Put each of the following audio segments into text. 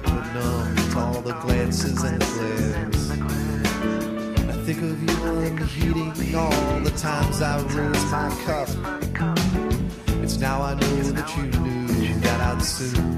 but numb to all the glances and the glares. I think of you unheeding all the times I raised my cup. It's now I know that you knew that I'd soon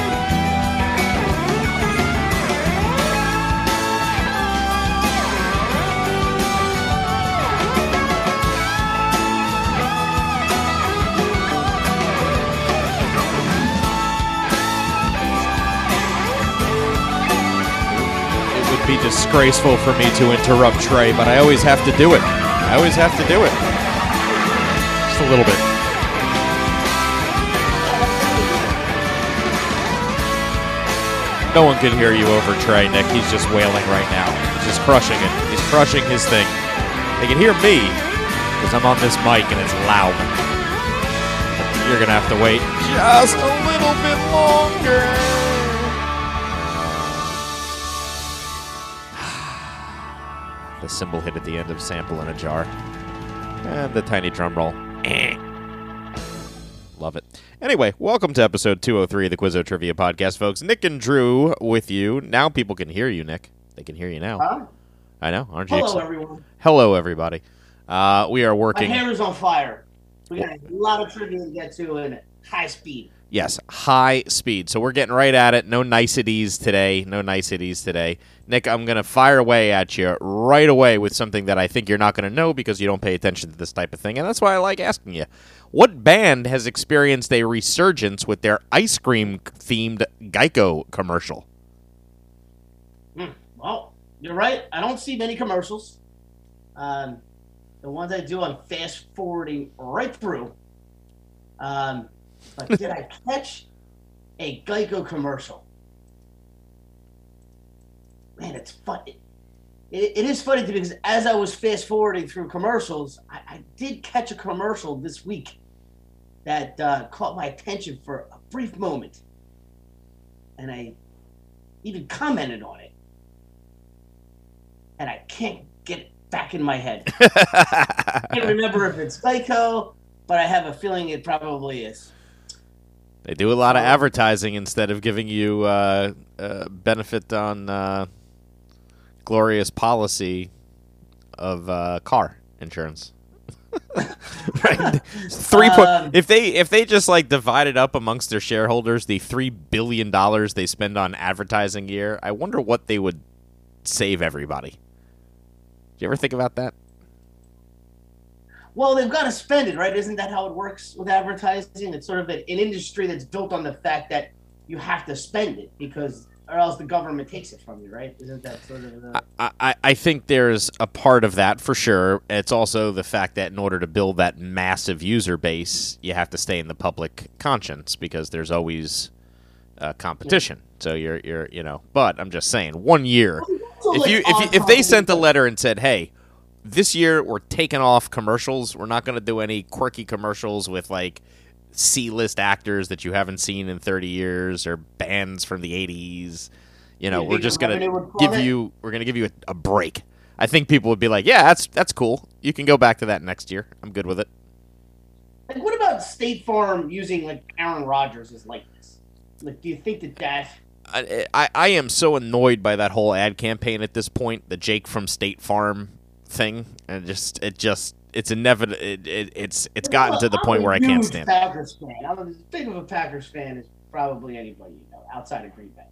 Disgraceful for me to interrupt Trey, but I always have to do it. I always have to do it. Just a little bit. No one can hear you over Trey, Nick. He's just wailing right now. He's just crushing it. He's crushing his thing. They can hear me because I'm on this mic and it's loud. You're gonna have to wait just a little bit longer. Cymbal hit at the end of sample in a jar. And the tiny drum roll. Eh. Love it. Anyway, welcome to episode 203 of the Quizzo Trivia Podcast, folks. Nick and Drew with you. Now people can hear you, Nick. They can hear you now. Huh? I know. Aren't you Hello, excited? everyone. Hello, everybody. Uh, we are My working. hair is on fire. We got a lot of trivia to get to in high speed. Yes, high speed. So we're getting right at it. No niceties today. No niceties today. Nick, I'm going to fire away at you right away with something that I think you're not going to know because you don't pay attention to this type of thing. And that's why I like asking you. What band has experienced a resurgence with their ice cream themed Geico commercial? Well, you're right. I don't see many commercials. Um, the ones I do, I'm fast forwarding right through. Um, but did I catch a Geico commercial? Man, it's funny. it, it is funny to me because as I was fast forwarding through commercials, I, I did catch a commercial this week that uh, caught my attention for a brief moment, and I even commented on it, and I can't get it back in my head. I can't remember if it's Geico, but I have a feeling it probably is. They do a lot of advertising instead of giving you uh, uh, benefit on uh, glorious policy of uh, car insurance. right, three point. Um, if they if they just like divided up amongst their shareholders the three billion dollars they spend on advertising year, I wonder what they would save everybody. Do you ever think about that? Well, they've got to spend it, right? Isn't that how it works with advertising? It's sort of an, industry that's built on the fact that you have to spend it because, or else the government takes it from you, right? Isn't that sort of the. I, I, I think there's a part of that for sure. It's also the fact that in order to build that massive user base, you have to stay in the public conscience because there's always uh, competition. So you're you're you know. But I'm just saying, one year, if like, you if you, if they sent a letter and said, "Hey, this year we're taking off commercials. We're not going to do any quirky commercials with like." C-list actors that you haven't seen in 30 years or bands from the 80s. You know, You we're just gonna give plummet? you we're gonna give you a, a break. I think people would be like, yeah, that's that's cool. You can go back to that next year. I'm good with it. Like, what about State Farm using like Aaron Rodgers as likeness? Like, do you think that that? I, I I am so annoyed by that whole ad campaign at this point, the Jake from State Farm thing, and just it just it's inevitable. It, it, it's it's gotten to the I'm point where I can't stand. it. Packers fan. I'm as big of a Packers fan as probably anybody you know outside of Green Bay.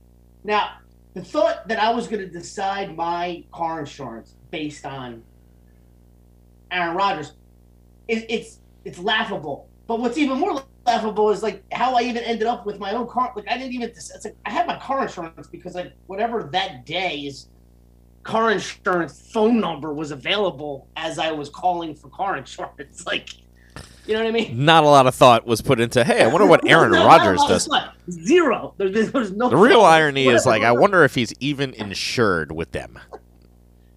Now, the thought that I was going to decide my car insurance based on Aaron Rodgers, is it's it's laughable. But what's even more laughable is like how I even ended up with my own car. Like I didn't even. It's like I had my car insurance because like whatever that day's car insurance phone number was available as I was calling for car insurance. Like, you know what I mean? Not a lot of thought was put into. Hey, I wonder what Aaron No, Rodgers does. Zero. There, there- there's no. The real irony is like, I wonder if he's even insured with them.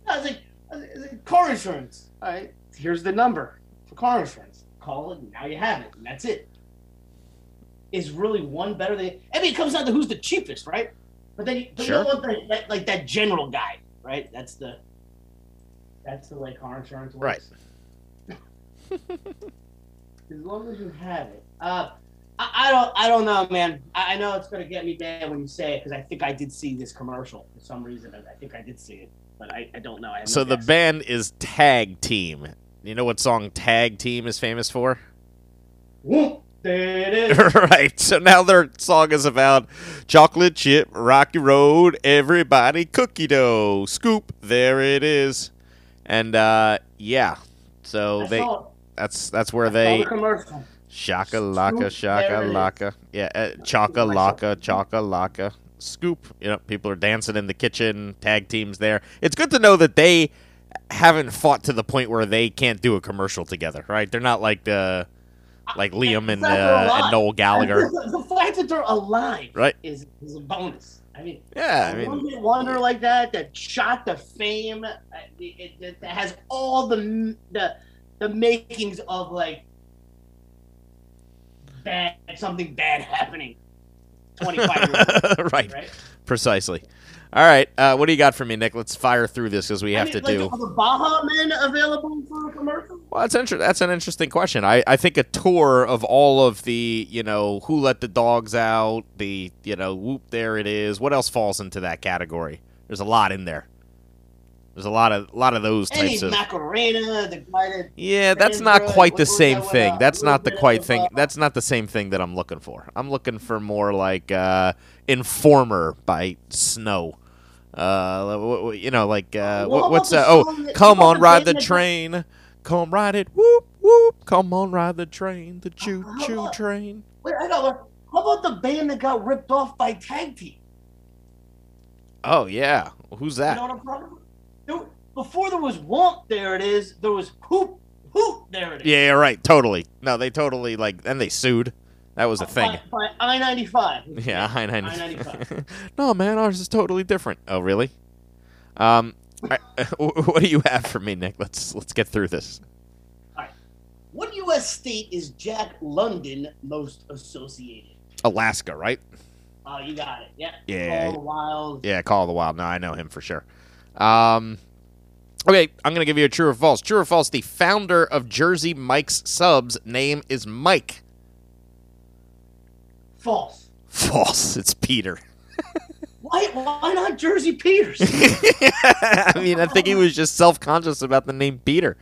I was like, I was like, car insurance. All right, here's the number for car insurance. Call it, and now you have it, and that's it. Is really one better than? I mean, it comes down to who's the cheapest, right? But then, you, but Sure. you don't want that, like that general guy, right? That's the, that's the way car insurance works. Right. as long as you have it. Uh, I, I don't, I don't know, man. I, I know it's gonna get me mad when you say it because I think I did see this commercial for some reason. I, I think I did see it, but I, I don't know. I So the guess. band is Tag Team. You know what song Tag Team is famous for? Whoop, there it is. right. So now their song is about chocolate chip, rocky road, everybody cookie dough, scoop. There it is. And uh, yeah, so I they that's that's where I they the shaka laka shaka there it is. laka yeah uh, chaka laka chaka laka scoop. You know, people are dancing in the kitchen. Tag teams there. It's good to know that they haven't fought to the point where they can't do a commercial together. Right? They're not like the like Liam and, uh, and Noel Gallagher. The, fact that they're alive Right. is, is a bonus. I mean, Yeah, I mean, wonder like that that shot the fame, uh, it, it, it has all the the the makings of like bad something bad happening. Twenty five years right, right? precisely. All right, uh, what do you got for me, Nick? Let's fire through this because we I have mean, to like, do. Are the Baha Men available for a commercial? Well, that's inter- That's an interesting question. I, I think a tour of all of the, you know, who let the dogs out, the, you know, whoop, there it is. What else falls into that category? There's a lot in there. There's a lot of, a lot of those types of. Macarena, the that Yeah, that's not quite the same that thing. uh, That's not the quite of, thing. uh, That's not the same thing that I'm looking for. I'm looking for more like uh, Informer by Snow. Uh, you know, like uh, what, what's uh, oh, come on, ride the train, come ride it, whoop whoop, come on, ride the train, the choo choo about- train. Wait, I got one. How about the band that got ripped off by Tag Team? Oh yeah, who's You that? know what I'm talking about? There- before there was Womp, there it is. There was Hoop, Hoop, there it is. Yeah, right, totally. No, they totally like, and they sued. That was a thing. By, I ninety five. Yeah, I I-95. no, man, ours is totally different. Oh, really? Um, right, what do you have for me, Nick? Let's let's get through this. All right. What U.S. state is Jack London most associated? Alaska, right? Oh, you got it. Yeah. Yeah. All the Wild. Yeah, Call of the Wild. No, I know him for sure. Um, okay, I'm gonna give you a true or false. True or false? The founder of Jersey Mike's Subs name is Mike. False. False. It's Peter. Why? Why not Jersey Peters? I mean, I think he was just self-conscious about the name Peter.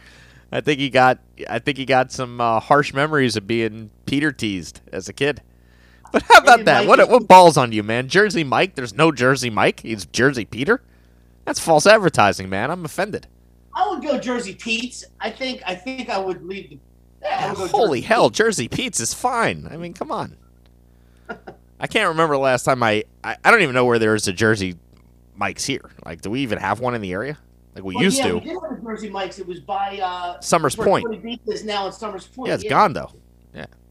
I think he got. I think he got some uh, harsh memories of being Peter teased as a kid. But how about that? What what balls on you, man? Jersey Mike? There's no Jersey Mike. He's Jersey Peter. That's false advertising, man. I'm offended. I would go Jersey Pete's. I think. I think I would leave the. Would Holy Jersey hell, Pete's. Jersey Pete's is fine. I mean, come on. I can't remember the last time I, I. I don't even know where there's a Jersey Mike's here. Like, do we even have one in the area? Like we Well, used yeah, to. We did have a Jersey Mike's. It was by uh, Somers Point. Tony Beach is now in Somers Point. Yeah, it's gone though.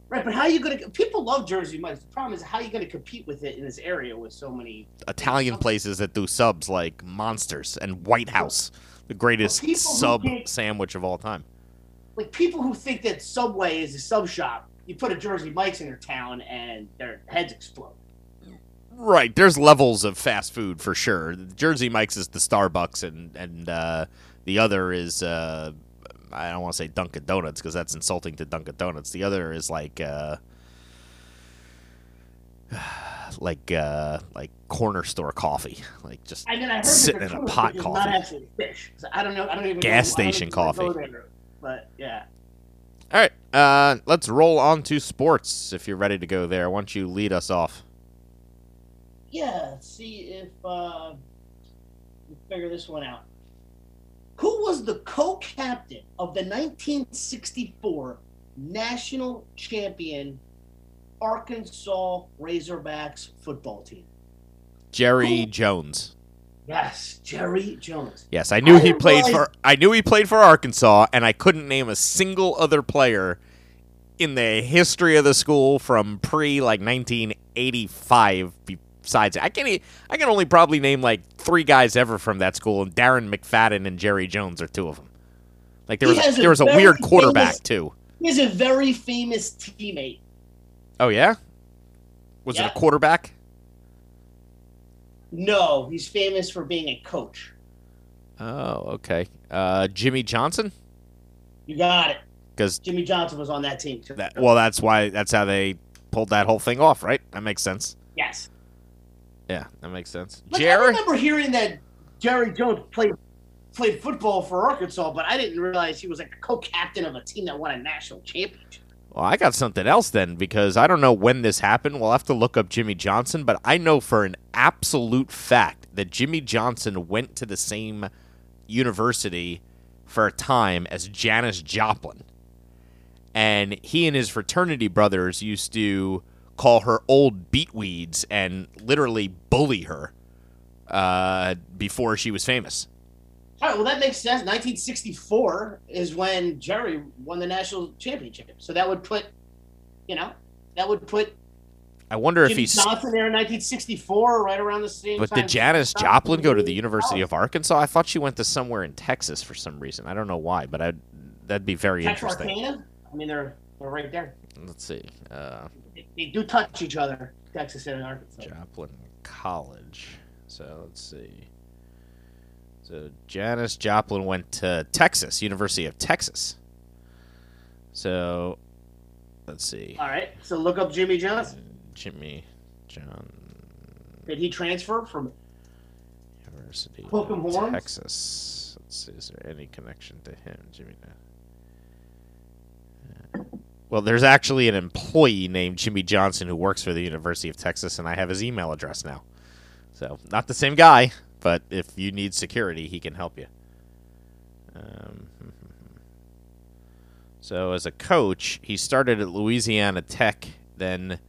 Right, but how are you going to? People love Jersey Mike's. The problem is how are you going to compete with it in this area with so many? Italian places that do subs like Monsters and White House, the greatest Well, sub sandwich of all time. Like people who think that Subway is a sub shop. You put a Jersey Mike's in their town and their heads explode. Right, there's levels of fast food for sure. Jersey Mike's is the Starbucks, and and uh, the other is uh, I don't want to say Dunkin' Donuts because that's insulting to Dunkin' Donuts. The other is like uh, like uh, like corner store coffee, like just I mean, I heard Sitting in a pot coffee. Not actually fish. So I don't know. I don't even. Gas know, station even wanna go coffee. there, But yeah. All right, uh, let's roll on to sports. If you're ready to go there, why don't you lead us off? Yeah, see if uh, we figure this one out. Who was the co-captain of the 1964 national champion Arkansas Razorbacks football team? Jerry Who? Jones. Yes, Jerry Jones. Yes, I knew I he played realize- for. I knew he played for Arkansas, and I couldn't name a single other player in the history of the school from pre like 1985. Besides, I can e- I can only probably name like three guys ever from that school, and Darren McFadden and Jerry Jones are two of them. Like there He was a there was a weird quarterback famous- too. He's a very famous teammate. Oh yeah, was it a quarterback? No, he's famous for being a coach. Oh okay, uh, Jimmy Johnson. You got it. Because Jimmy Johnson was on that team too. that well, that's why that's how they pulled that whole thing off, right? That makes sense. yes. Yeah, that makes sense. Like, I remember hearing that Jerry Jones played played football for Arkansas, but I didn't realize he was like a co-captain of a team that won a national championship. well, I got something else then because I don't know when this happened. We'll have to look up Jimmy Johnson, but I know for an absolute fact that Jimmy Johnson went to the same university for a time as Janis Joplin. And he and his fraternity brothers used to call her old beetweeds and literally bully her uh, before she was famous. All right, well that makes sense. 1964 is when Jerry won the national championship, so that would put, you know, that would put I wonder if Jimmy he's. Johnson there in 1964, right around the same But did Janis Joplin go to the University of Arkansas? I thought she went to somewhere in Texas for some reason. I don't know why, but I'd, that'd be very interesting. Texarkana? I mean, they're they're right there. Let's see. Uh, They, do touch each other, Texas and Arkansas. Joplin College. So let's see. So Janis Joplin went to Texas, University of Texas. So let's see. All right, so look up Jimmy Johnson. Jimmy John Did he transfer from? University of horns? Texas. Let's see, is there any connection to him, Jimmy? Well, there's actually an employee named Jimmy Johnson who works for the University of Texas, and I have his email address now. So, not the same guy, but if you need security, he can help you. Um, so, as a coach, he started at Louisiana Tech, then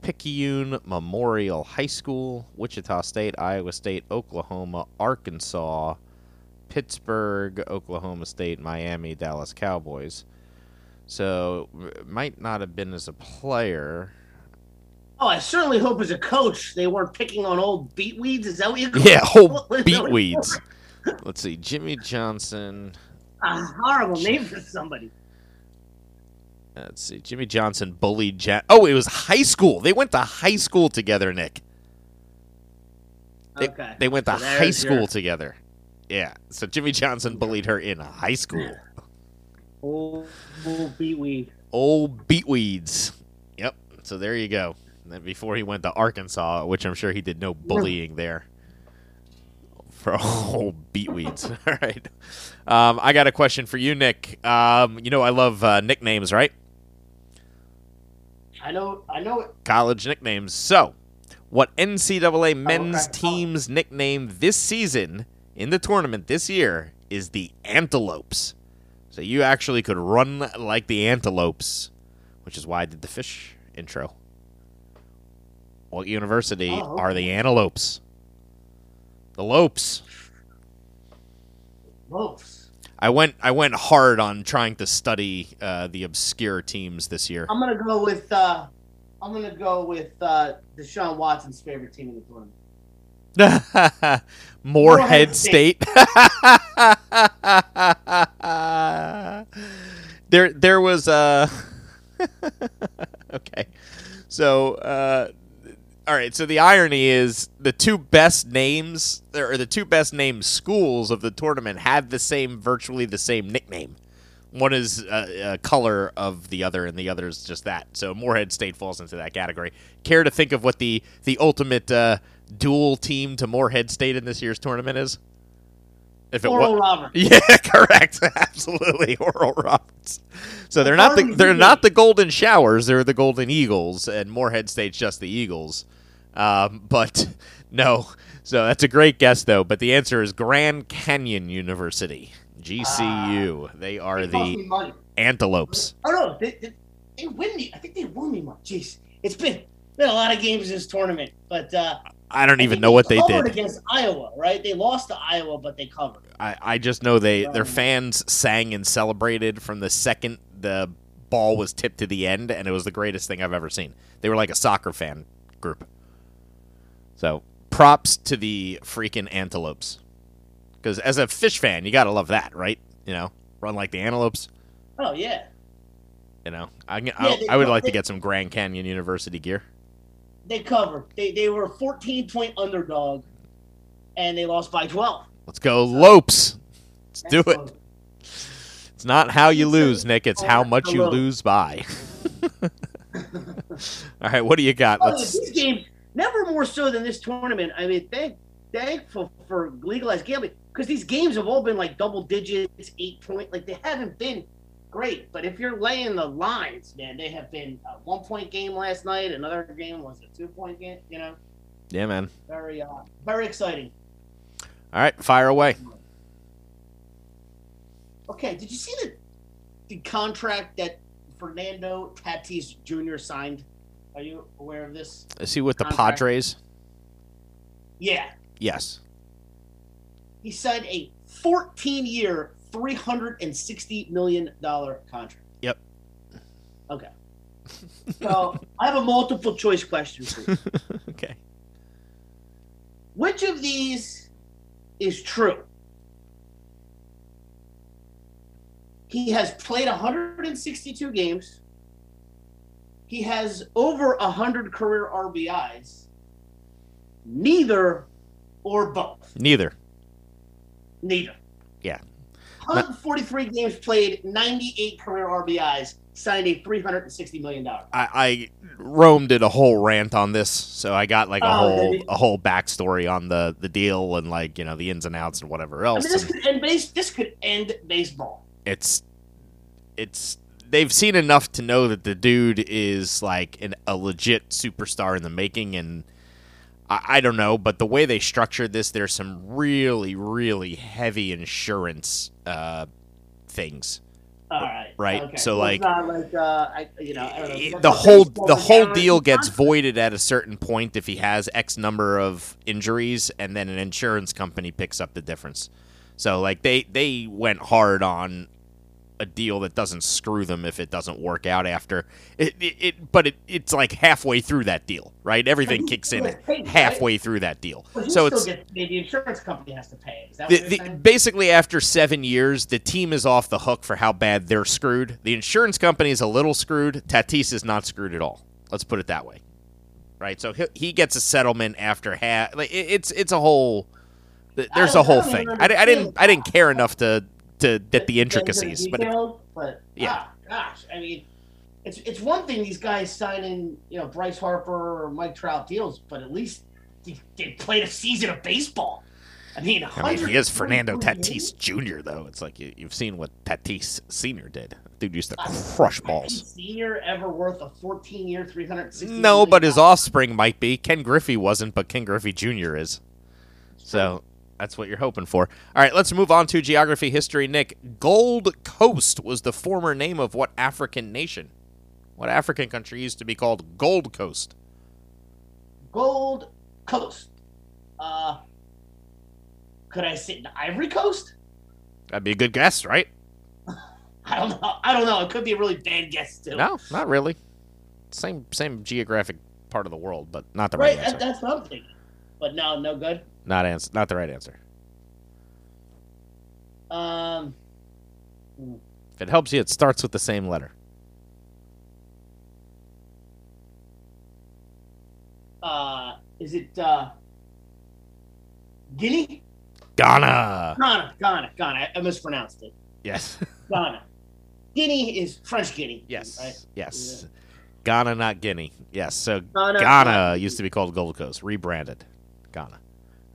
Picayune Memorial High School, Wichita State, Iowa State, Oklahoma, Arkansas, Pittsburgh, Oklahoma State, Miami, Dallas Cowboys. So, it might not have been as a player. Oh, I certainly hope as a coach they weren't picking on old beetweeds. Is that what you? call? Yeah, whole What was that beetweeds. Let's see, Jimmy Johnson. A horrible name for somebody. Let's see, Jimmy Johnson bullied Jan. Oh, it was high school. They went to high school together, Nick. They, Okay. they went to So high school your- together. Yeah. So Jimmy Johnson bullied her in high school. Oh, oh beatweed. Old beatweeds. Yep. So there you go. And then before he went to Arkansas, which I'm sure he did no bullying there. For old beatweeds. All right. Um, I got a question for you, Nick. Um, you know I love uh, nicknames, right? I know. I know it. College nicknames. So, what NCAA men's okay. team's nickname this season in the tournament this year is the Antelopes. So you actually could run like the Antelopes, which is why I did the fish intro. What university Oh, are the Antelopes? The Lopes. Loafs. I went I went hard on trying to study uh, the obscure teams this year. I'm gonna go with. uh I'm gonna go with uh Deshaun Watson's favorite team in the tournament. Morehead Morehead State. there, there was a. okay. So, uh, all right. So the irony is the two best names, or the two best named schools of the tournament, had the same, virtually the same nickname. One is a, a color of the other, and the other is just that. So Morehead State falls into that category. Care to think of what the the ultimate uh, dual team to Morehead State in this year's tournament is? If it Oral wa- Robert. yeah, correct. Absolutely, Oral Roberts. So they're not the they're not the Golden Showers. They're the Golden Eagles, and Morehead State's just the Eagles. Um, but no, so that's a great guess though. But the answer is Grand Canyon University, GCU. they are They the. Antelopes. Oh no, they, they, they win me. I think they won me money. Jeez, it's been been a lot of games in this tournament, but uh, I don't I even know what they did. against Iowa. Right? They lost to Iowa, but they covered. I, I just know they their Um, fans sang and celebrated from the second the ball was tipped to the end, and it was the greatest thing I've ever seen. They were like a soccer fan group. So props to the freaking antelopes, because as a fish fan, you gotta love that, right? You know, run like the antelopes. Oh yeah, You know, I, I, they- I would like to get some Grand Canyon University gear. They covered. They they were a 14 point underdog, and they lost by 12. Let's go Lopes. Let's do it. It's not how you lose, Nick. It's how much you lose by. All right, what do you got? Let's these games never more so than this tournament. I mean, thank thankful for legalized gambling because these games have all been like double digits, eight point. Like they haven't been great. But if you're laying the lines, man, they have been a one point game last night. Another game was a two point game. You know, Yeah, man. very uh, very exciting. All right, fire away. Okay, did you see the the contract that Fernando Tatis Jr. signed? Are you aware of this? Is he with the Padres? Yeah, Yes. he signed a 14 year, $360 million contract. Yep. Okay. So I have a multiple choice question for you. okay. Which of these is true? He has played 162 games. He has over 100 career RBIs. Neither or both. Neither. Neither. Yeah. 143 games played, 98 career RBIs, signed a $360 million. I, I Rome did a whole rant on this, so I got like a Oh, whole he? a whole backstory on the the deal and like you know the ins and outs and whatever I else. mean, this and could end base. This could end baseball. it's it's they've seen enough to know that the dude is like an, a legit superstar in the making and I, I don't know but the way they structured this there's some really really heavy insurance uh things All right. Right, Okay. so, like- like uh, I, you know, know. the whole the whole deal gets voided at a certain point if he has x number of injuries and then an insurance company picks up the difference so like they they went hard on a deal that doesn't screw them if it doesn't work out after it. it, it but it, it's like halfway through that deal, right? Everything kicks in paid, right? halfway through that deal. He So it's gets. The insurance company has to pay. Is that the, the, basically after seven years, the team is off the hook for how bad they're screwed. The insurance company is a little screwed. Tatis is not screwed at all. Let's put it that way, right? So he, he gets a settlement after half. Like it, it's it's a whole. There's a whole thing. I, I didn't I didn't care enough to to get the Get into intricacies, but it, but Yeah. ah, gosh, I mean, it's it's one thing these guys signing, you know, Bryce Harper or Mike Trout deals, but at least they, they played a season of baseball. I mean, I mean, he is Fernando Tatis Jr. Though it's like you, you've seen what Tatis Senior did. Dude used to crush balls. Senior ever worth a 14 year, 360? No, but his offspring might be. Ken Griffey wasn't, but Ken Griffey Jr. is. So that's what you're hoping for. All right, let's move on to geography history. Nick, Gold Coast was the former name of what African nation? What African country used to be called Gold Coast? Gold Coast. Uh, could I sit in Ivory Coast? That'd be a good guess, right? I don't know. I don't know. It could be a really bad guess too. No, not really. Same same geographic part of the world, but not the right, right? answer. That, that's what I'm thinking. But no, no good. Not answer. Not the right answer. Um, If it helps you, it starts with the same letter. uh, is it uh, Guinea? Ghana. Ghana, Ghana, Ghana. I, mispronounced it. Yes. Ghana. Guinea is French Guinea. yes. Right? Yes. Ghana, not Guinea. Yes. So Ghana, Ghana used to be called Gold Coast, rebranded. Ghana.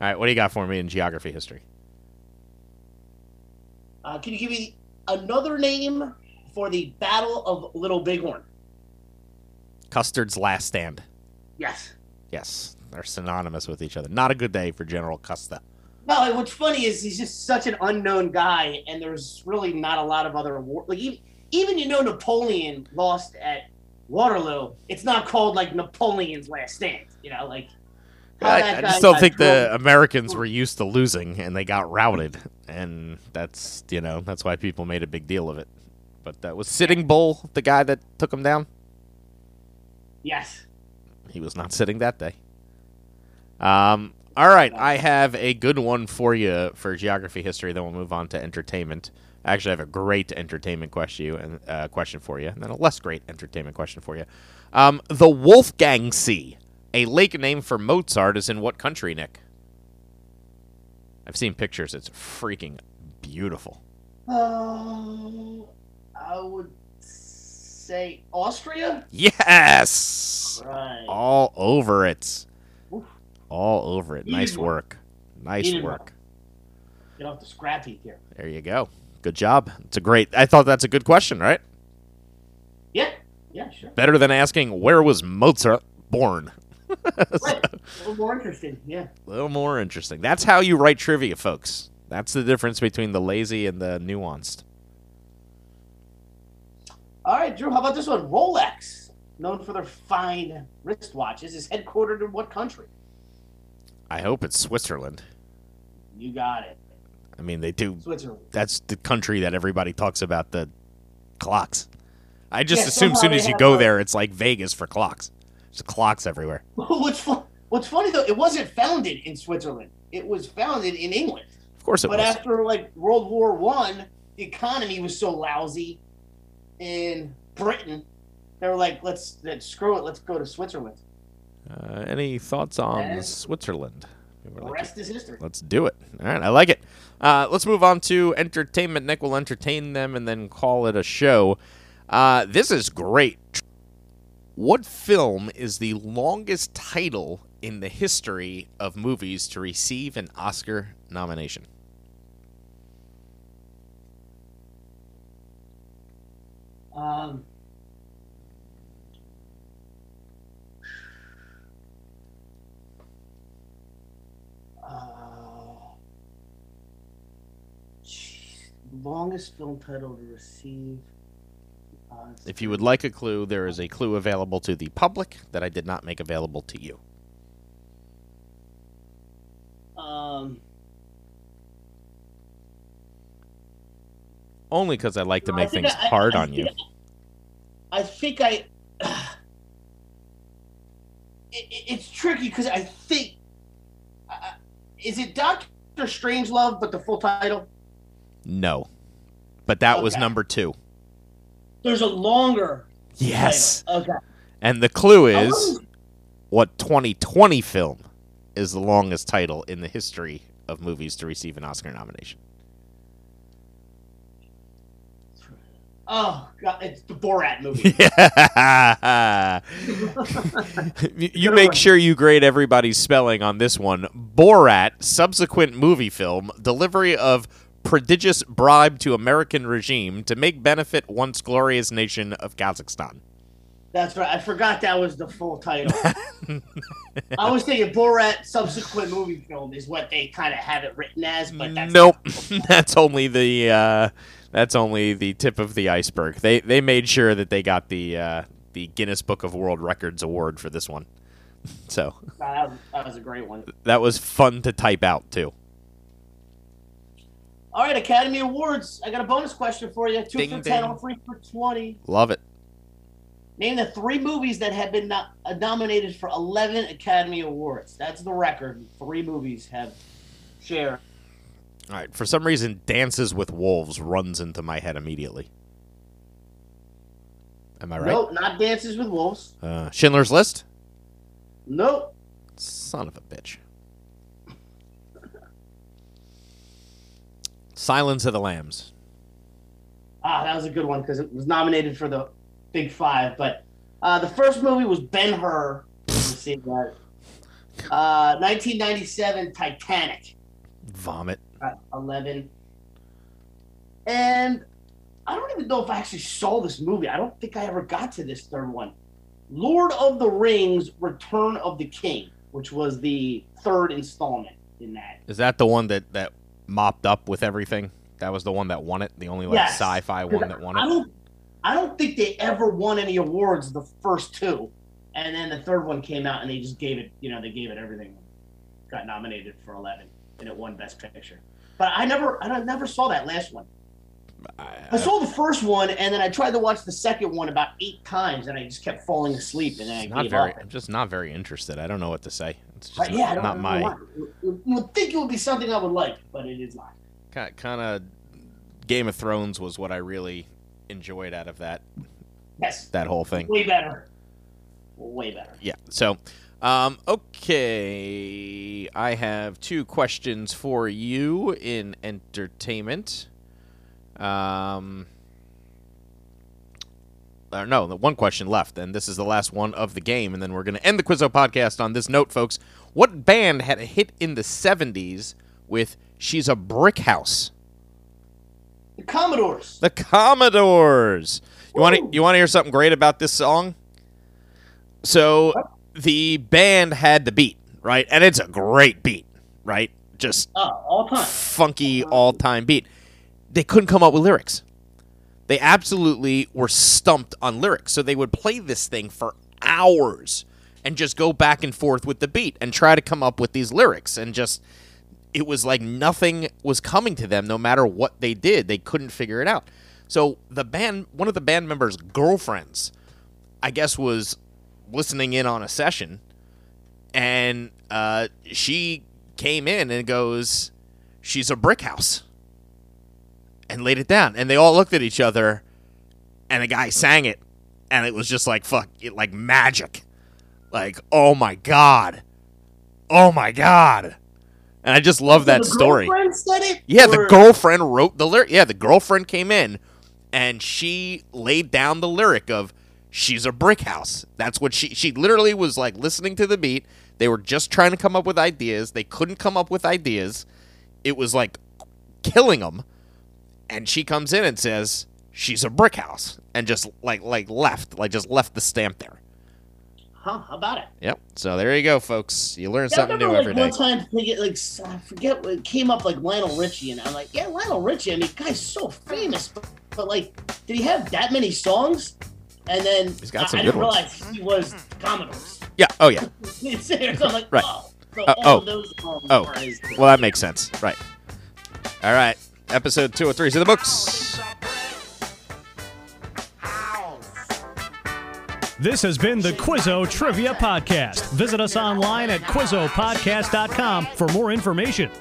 All right. What do you got for me in geography history? Uh, can you give me another name for the Battle of Little Bighorn? Custer's Last Stand. Yes. Yes. They're synonymous with each other. Not a good day for General Custer. No, what's funny is he's just such an unknown guy, and there's really not a lot of other war. Like even, even you know Napoleon lost at Waterloo. It's not called like Napoleon's Last Stand. You know, like I, I just don't think the. Americans were used to losing and they got routed, and that's you know that's why people made a big deal of it. But that was Sitting Bull, the guy that took him down. Yes. He was not sitting that day. Um. All right, I have a good one for you for geography history. Then we'll move on to entertainment. Actually, I have a great entertainment question and uh, question for you, and then a less great entertainment question for you. Um, the Wolfgangsee, a lake named for Mozart, is in what country, Nick? I've seen pictures. It's freaking beautiful. Uh, I would say Austria. Yes, Right. all over it. Oof. All over it. Needed Nice one. work. Nice Needed one. work. Get off the scrap heap here. There you go. Good job. It's a great. I thought that's a good question, right? Yeah. Yeah. Sure. Better than asking where was Mozart born. Right. A little more interesting. Yeah. A little more interesting. That's how you write trivia, folks. That's the difference between the lazy and the nuanced. All right, Drew. How about this one? Rolex, known for their fine wristwatches, is headquartered in what country? I hope it's Switzerland. You got it. I mean, they do. Switzerland. That's the country that everybody talks about the clocks. I just Yeah, assume as soon as you go there, it's like Vegas for clocks. There's clocks everywhere. what's fu- What's funny though, it wasn't founded in Switzerland. It was founded in England. Of course it was. But was. after like World War One, the economy was so lousy in Britain. They were like, let's, let's screw it. Let's go to Switzerland. Uh, any thoughts on And- Switzerland? The like rest is history. Let's do it. All right, I like it. Uh, let's move on to entertainment. Nick will entertain them and then call it a show. Uh, this is great. What film is the longest title in the history of movies to receive an Oscar nomination? Um, uh, longest film title to receive. Uh, If you would like a clue, there is a clue available to the public that I did not make available to you. um, Only because I like to make things I- I- hard I on you. I think I. It, it- it's tricky because I think. Uh, is it Doctor Strangelove, but the full title? No. But that was number two. There's a longer. Yes. Okay. And the clue is what 2020 film is the longest title in the history of movies to receive an Oscar nomination? Oh God, it's the Borat movie. you you make sure you grade everybody's spelling on this one. Borat, subsequent movie film, delivery of prodigious bribe to American regime to make benefit once glorious nation of Kazakhstan. That's right. I forgot that was the full title. I was thinking Borat subsequent movie film is what they kind of have it written as, but that's nope, that's only the uh, that's only the tip of the iceberg. They they made sure that they got the uh, the Guinness Book of World Records award for this one. So that was, that was a great one. that was fun to type out too. All right, Academy Awards. I got a bonus question for you. Two Ding, for ten, ding. or three for twenty. Love it. Name the three movies that have been no- uh, nominated for eleven Academy Awards. That's the record. Three movies have shared. All right. For some reason, Dances with Wolves runs into my head immediately. Am I right? Nope, not Dances with Wolves. Uh, Schindler's List. Nope. Son of a bitch. Silence of the Lambs. Ah, that was a good one because it was nominated for the Big Five. But uh, the first movie was Ben Hur. See that. Uh, 1997 Titanic. Vomit. at 11. And I don't even know if I actually saw this movie. I don't think I ever got to this third one. Lord of the Rings Return of the King, which was the third installment in that. Is that the one that that mopped up with everything? That was the one that won it. The only like Yes. sci-fi one that won it. I don't I don't think they ever won any awards the first two. And then the third one came out and they just gave it, you know, they gave it everything. Got nominated for 11 and it won Best Picture. But I never I never saw that last one. I I, saw the first one, and then I tried to watch the second one about eight times, and I just kept falling asleep, and then I not gave very. up. I'm just not very interested. I don't know what to say. It's just But yeah, I don't not my. You you would think it would be something I would like, but it is not. kind of. Game of Thrones was what I really enjoyed out of that Yes, that whole thing. way better, way better. Yeah. So, um, okay, I have two questions for you in entertainment. Um, or no, the one question left, and this is the last one of the game, and then we're going to end the Quizzo podcast on this note, folks. What band had a hit in the '70s with "She's a Brick House"? The Commodores. The Commodores. You want to you want to hear something great about this song? So the band had the beat, right? And it's a great beat, right? Just Oh, all time. funky all-time beat. They couldn't come up with lyrics. They absolutely were stumped on lyrics. So they would play this thing for hours and just go back and forth with the beat and try to come up with these lyrics and just it was like nothing was coming to them no matter what they did. They couldn't figure it out. So the band one of the band members' girlfriends I guess was listening in on a session and uh, she came in and goes, "She's a brick house," and laid it down. And they all looked at each other, and the guy sang it, and it was just like fuck, it, like magic, like oh my god, oh my god, and I just love that the story. girlfriend said it. Yeah, the girlfriend wrote the lyric. Yeah, the girlfriend came in and she laid down the lyric of "She's a brick house." That's what she she literally was like listening to the beat. They were just trying to come up with ideas. They couldn't come up with ideas. It was like killing them. And she comes in and says, "She's a brick house," and just like like left, like just left the stamp there. Huh? How about it? Yep. So there you go, folks. You learn Yeah, I something remember, new like, every day. One time, like I forget what it came up like Lionel Richie, and I'm like, yeah, Lionel Richie. I mean, guy's so famous, but, but like, did he have that many songs? And then He's got I- some I good didn't ones. realize he was Commodores. Yeah. Oh yeah. So I'm like, Right. oh, so Uh, all oh. those songs Oh. Well, that makes sense. Right. All right. Episode 203 is the books. This has been the Quizzo Trivia Podcast. Visit us online at quizzopodcast.com for more information.